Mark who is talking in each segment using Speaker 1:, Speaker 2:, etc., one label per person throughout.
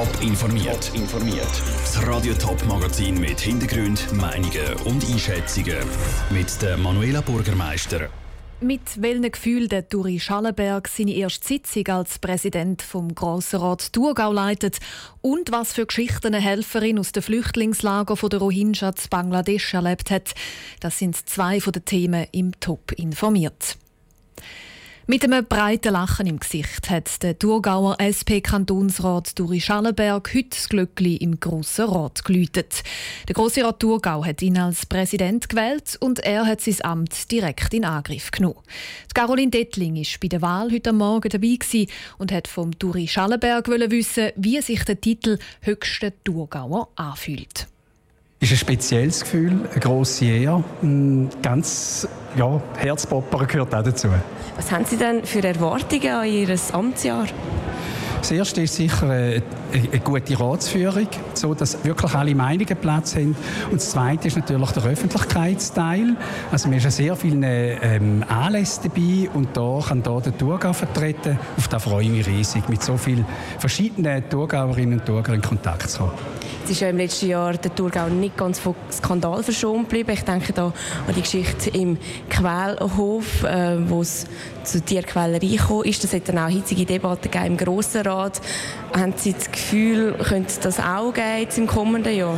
Speaker 1: Top informiert. informiert. Das Radio Top Magazin mit Hintergrund, Meinungen und Einschätzungen mit der Manuela Bürgermeister.
Speaker 2: Mit welchen Gefühlen der Duri Schallenberg seine erste Sitzung als Präsident vom Grossen Rat Thurgau leitet und was für Geschichten eine Helferin aus dem Flüchtlingslager von der Rohingya zu Bangladesch erlebt hat, das sind zwei von den Themen im Top informiert. Mit einem breiten Lachen im Gesicht hat der Thurgauer SP-Kantonsrat Duri Schallenberg heute das Glöckli im Grossen Rat geläutet. Der Grosse Rat Thurgau hat ihn als Präsident gewählt und er hat sein Amt direkt in Angriff genommen. Caroline Dettling war bei der Wahl heute Morgen dabei und hat vom Duri Schallenberg wissen, wie sich der Titel höchste Thurgauer anfühlt
Speaker 3: ist ein spezielles Gefühl, eine grosse Ehre. Ganz ja, Herzpopper gehört auch dazu.
Speaker 4: Was haben Sie denn für Erwartungen an Ihr Amtsjahr?
Speaker 3: Das erste ist sicher eine, eine gute Ratsführung, so dass wirklich alle Meinungen Platz haben. Und das zweite ist natürlich der Öffentlichkeitsteil. Also wir sind sehr vielen ähm, Anlässen dabei und da kann da der Thurgau vertreten. Auf das freue ich mich riesig, mit so vielen verschiedenen Thurgauerinnen und Thurgauern in Kontakt zu kommen.
Speaker 4: Es ist ja im letzten Jahr der Thurgau nicht ganz vom Skandal verschont geblieben. Ich denke da an die Geschichte im Quellhof, äh, wo es zu Tierquälerei kam. Ist das jetzt auch hitzige Debatte im Grossen Rat? Haben Sie das Gefühl, könnte das auch geben im kommenden Jahr?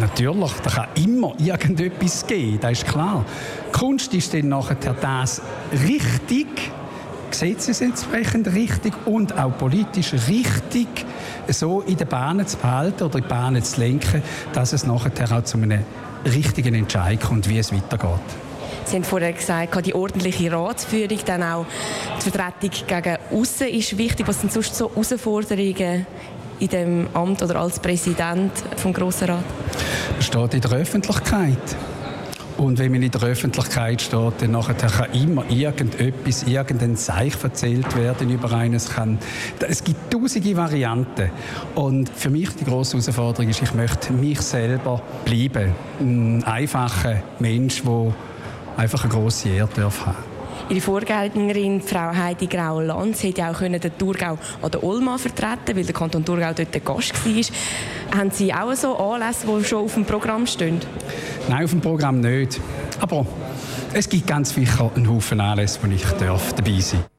Speaker 3: Natürlich, da kann immer irgendetwas geben, das ist klar. Kunst ist dann nachher das richtig, gesetzesentsprechend richtig und auch politisch richtig so in den Bahnen zu behalten oder in die Bahnen zu lenken, dass es nachher auch zu einem richtigen Entscheid kommt, wie es weitergeht.
Speaker 4: Sie haben vorher gesagt, die ordentliche Ratsführung, dann auch die Vertretung gegen außen ist wichtig. Was sind sonst so Herausforderungen in dem Amt oder als Präsident vom Grossen Rat?
Speaker 3: Steht in der Öffentlichkeit. Und wenn man in der Öffentlichkeit steht, dann kann immer irgendetwas, irgendein Zeich erzählt werden über eines. Kann. Es gibt tausende Varianten. Und für mich die grosse Herausforderung ist, ich möchte mich selber bleiben. Ein einfacher Mensch, der einfach eine grosse Ehre haben
Speaker 4: Ihre Vorgängerin, Frau Heidi Grau-Lanz, hätte auch können den Thurgau an der Olma vertreten weil der Kanton Thurgau dort der Gast war. Haben Sie auch so Anlässe, die schon auf dem Programm stehen?
Speaker 3: Nein, auf dem Programm nicht. Aber es gibt ganz sicher einen Haufen Anlässe, wo ich darf dabei sein darf.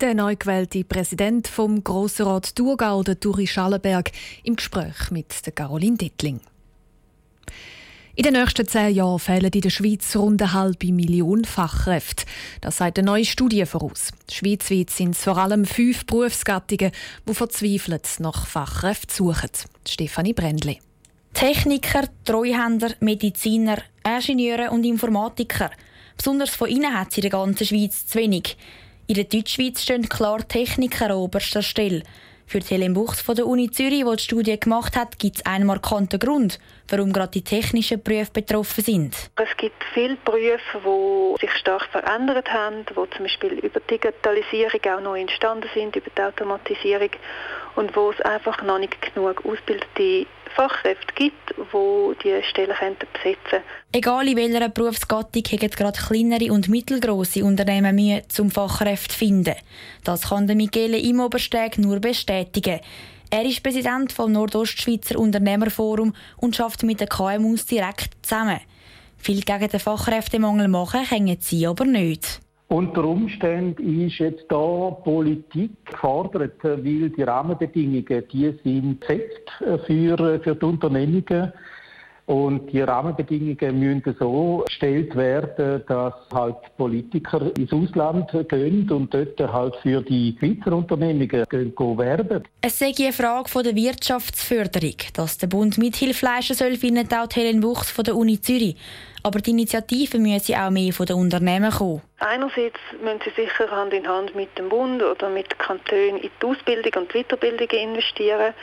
Speaker 2: Der neu gewählte Präsident vom Grossrat Thurgau, der Turi Schallenberg, im Gespräch mit der Caroline Dittling. In den nächsten zehn Jahren fehlen in der Schweiz rund eine halbe Million Fachkräfte. Das sagt eine neue Studie voraus. Schweizweit sind es vor allem fünf Berufsgattungen, die verzweifelt nach Fachkräften suchen. Stefanie Brändli.
Speaker 5: Techniker, Treuhänder, Mediziner, Ingenieure und Informatiker. Besonders von ihnen hat es in der ganzen Schweiz zu wenig. In der Deutschschweiz stehen klar Techniker an oberster Stelle. Für Helen Buchs von der Uni Zürich, die die Studie gemacht hat, gibt es einen markanten Grund, warum gerade die technischen Berufe betroffen sind.
Speaker 6: Es gibt viele Berufe, die sich stark verändert haben, die zum Beispiel über die Digitalisierung auch noch entstanden sind, über die Automatisierung und wo es einfach noch nicht genug ausgebildete Fachkräfte gibt, die diese Stellen besetzen können.
Speaker 5: Egal in welcher Berufsgattung haben gerade kleinere und mittelgroße Unternehmen Mühe, zum Fachkräfte zu finden. Das kann der Michele Imobersteg nur bestätigen. Er ist Präsident vom Nordostschweizer Unternehmerforum und schafft mit den KMUs direkt zusammen. Viel gegen den Fachkräftemangel machen können sie aber nicht.
Speaker 7: Unter Umständen ist jetzt da Politik gefordert, weil die Rahmenbedingungen, die sind gesetzt für, für die Unternehmungen. Und die Rahmenbedingungen müssen so gestellt werden, dass halt Politiker ins Ausland gehen und dort halt für die Schweizer Unternehmungen gehen, gehen werben.
Speaker 5: Es sei eine Frage der Wirtschaftsförderung, dass der Bund Mithilfe leisten soll, findet auch Helen Buchs von der Uni Zürich. Aber die Initiative müsse auch mehr von den Unternehmen kommen.
Speaker 6: Einerseits müssen sie sicher Hand in Hand mit dem Bund oder mit Kantonen in die Ausbildung und die Weiterbildung investieren.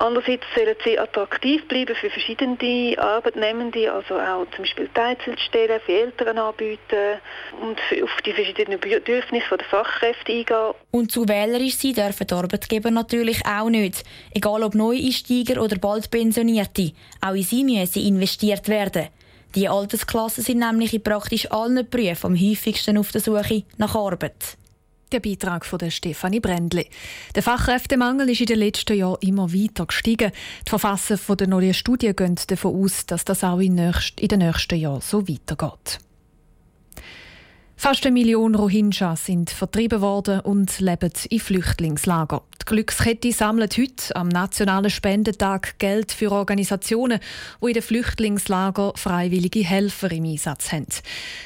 Speaker 6: Andererseits sollen sie attraktiv bleiben für verschiedene Arbeitnehmende, also auch zum Beispiel Teilzeitstellen für Eltern anbieten und auf die verschiedenen Bedürfnisse der Fachkräfte eingehen.
Speaker 5: Und zu wählerisch sein dürfen die Arbeitgeber natürlich auch nicht. Egal ob Neueinsteiger oder bald Pensionierte. Auch in sie müssen investiert werden. Die Altersklassen sind nämlich in praktisch allen Berufen am häufigsten auf der Suche nach Arbeit.
Speaker 2: Der Beitrag von der Stefanie Brändli. Der Fachkräftemangel ist in den letzten Jahren immer weiter gestiegen. Die Verfasser der neuen Studie gehen davon aus, dass das auch in den nächsten Jahren so weitergeht. Fast eine Million Rohingya sind vertrieben worden und leben in Flüchtlingslagern. Die Glückskette sammelt heute am Nationalen Spendentag Geld für Organisationen, die in den Flüchtlingslagern freiwillige Helfer im Einsatz haben.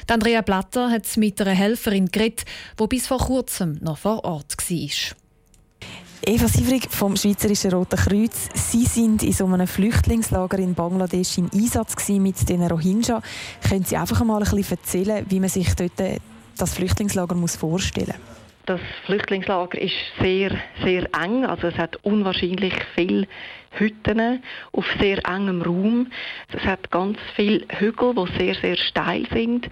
Speaker 2: Die Andrea Blatter hat mit einer Helferin geredet, die bis vor kurzem noch vor Ort war.
Speaker 8: Eva Sivrig vom Schweizerischen Roten Kreuz. Sie sind in so einem Flüchtlingslager in Bangladesch im Einsatz mit den Rohingya. Können Sie einfach mal ein bisschen erzählen, wie man sich dort das Flüchtlingslager muss vorstellen
Speaker 9: Das Flüchtlingslager ist sehr, sehr eng. Also es hat unwahrscheinlich viele Hütten auf sehr engem Raum. Es hat ganz viele Hügel, die sehr, sehr steil sind.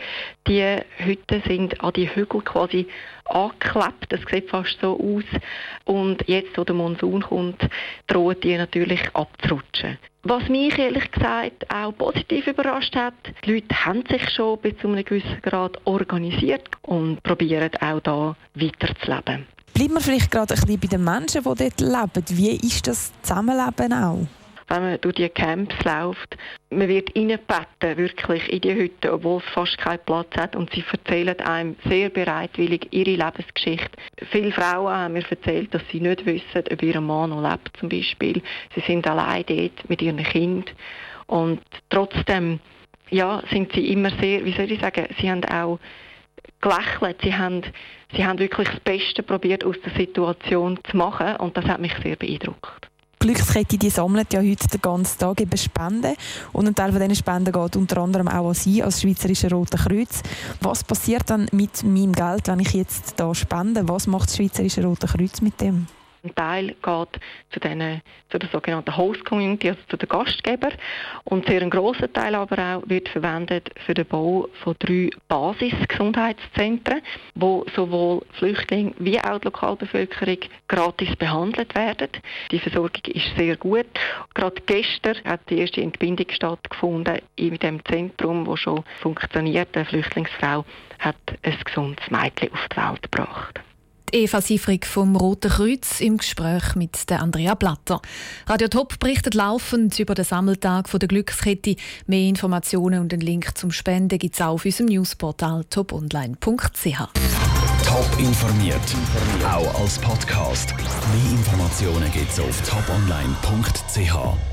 Speaker 9: Die Hütten sind an die Hügel quasi angeklebt. Das sieht fast so aus. Und jetzt, wo der Monsun kommt, drohen die natürlich abzurutschen. Was mich ehrlich gesagt auch positiv überrascht hat, die Leute haben sich schon bis zu einem gewissen Grad organisiert und probieren auch da weiterzuleben.
Speaker 8: Bleiben wir vielleicht gerade ein bisschen bei den Menschen, die dort leben. Wie ist das Zusammenleben auch?
Speaker 9: wenn man durch die Camps läuft. Man wird reingebeten, wirklich in die Hütte, obwohl es fast keinen Platz hat. Und sie erzählen einem sehr bereitwillig ihre Lebensgeschichte. Viele Frauen haben mir erzählt, dass sie nicht wissen, ob ihr Mann noch lebt zum Beispiel. Sie sind allein dort mit ihren Kind Und trotzdem ja, sind sie immer sehr, wie soll ich sagen, sie haben auch gelächelt. Sie haben, sie haben wirklich das Beste probiert aus der Situation zu machen und das hat mich sehr beeindruckt.
Speaker 8: Glückskette die sammelt ja heute den ganzen Tag eben Spenden und ein Teil von diesen Spenden geht unter anderem auch an Sie als Schweizerische Rote Kreuz. Was passiert dann mit meinem Geld, wenn ich jetzt da spende? Was macht das Schweizerische Rote Kreuz mit dem?
Speaker 9: Ein Teil geht zu, den, zu der sogenannten Host Community, also zu den Gastgebern. Und sehr ein grosser Teil aber auch wird verwendet für den Bau von drei Basisgesundheitszentren, wo sowohl Flüchtlinge wie auch die Lokalbevölkerung gratis behandelt werden. Die Versorgung ist sehr gut. Gerade gestern hat die erste Entbindung stattgefunden in dem Zentrum, wo schon funktioniert. Eine Flüchtlingsfrau hat ein gesundes Mädchen auf die Welt gebracht.
Speaker 2: Eva Sifrig vom Roten Kreuz im Gespräch mit der Andrea Blatter. Radio Top berichtet laufend über den Sammeltag der Glückskette. Mehr Informationen und den Link zum Spenden gibt es auf unserem Newsportal toponline.ch.
Speaker 1: Top informiert, auch als Podcast. Mehr Informationen gibt es auf toponline.ch.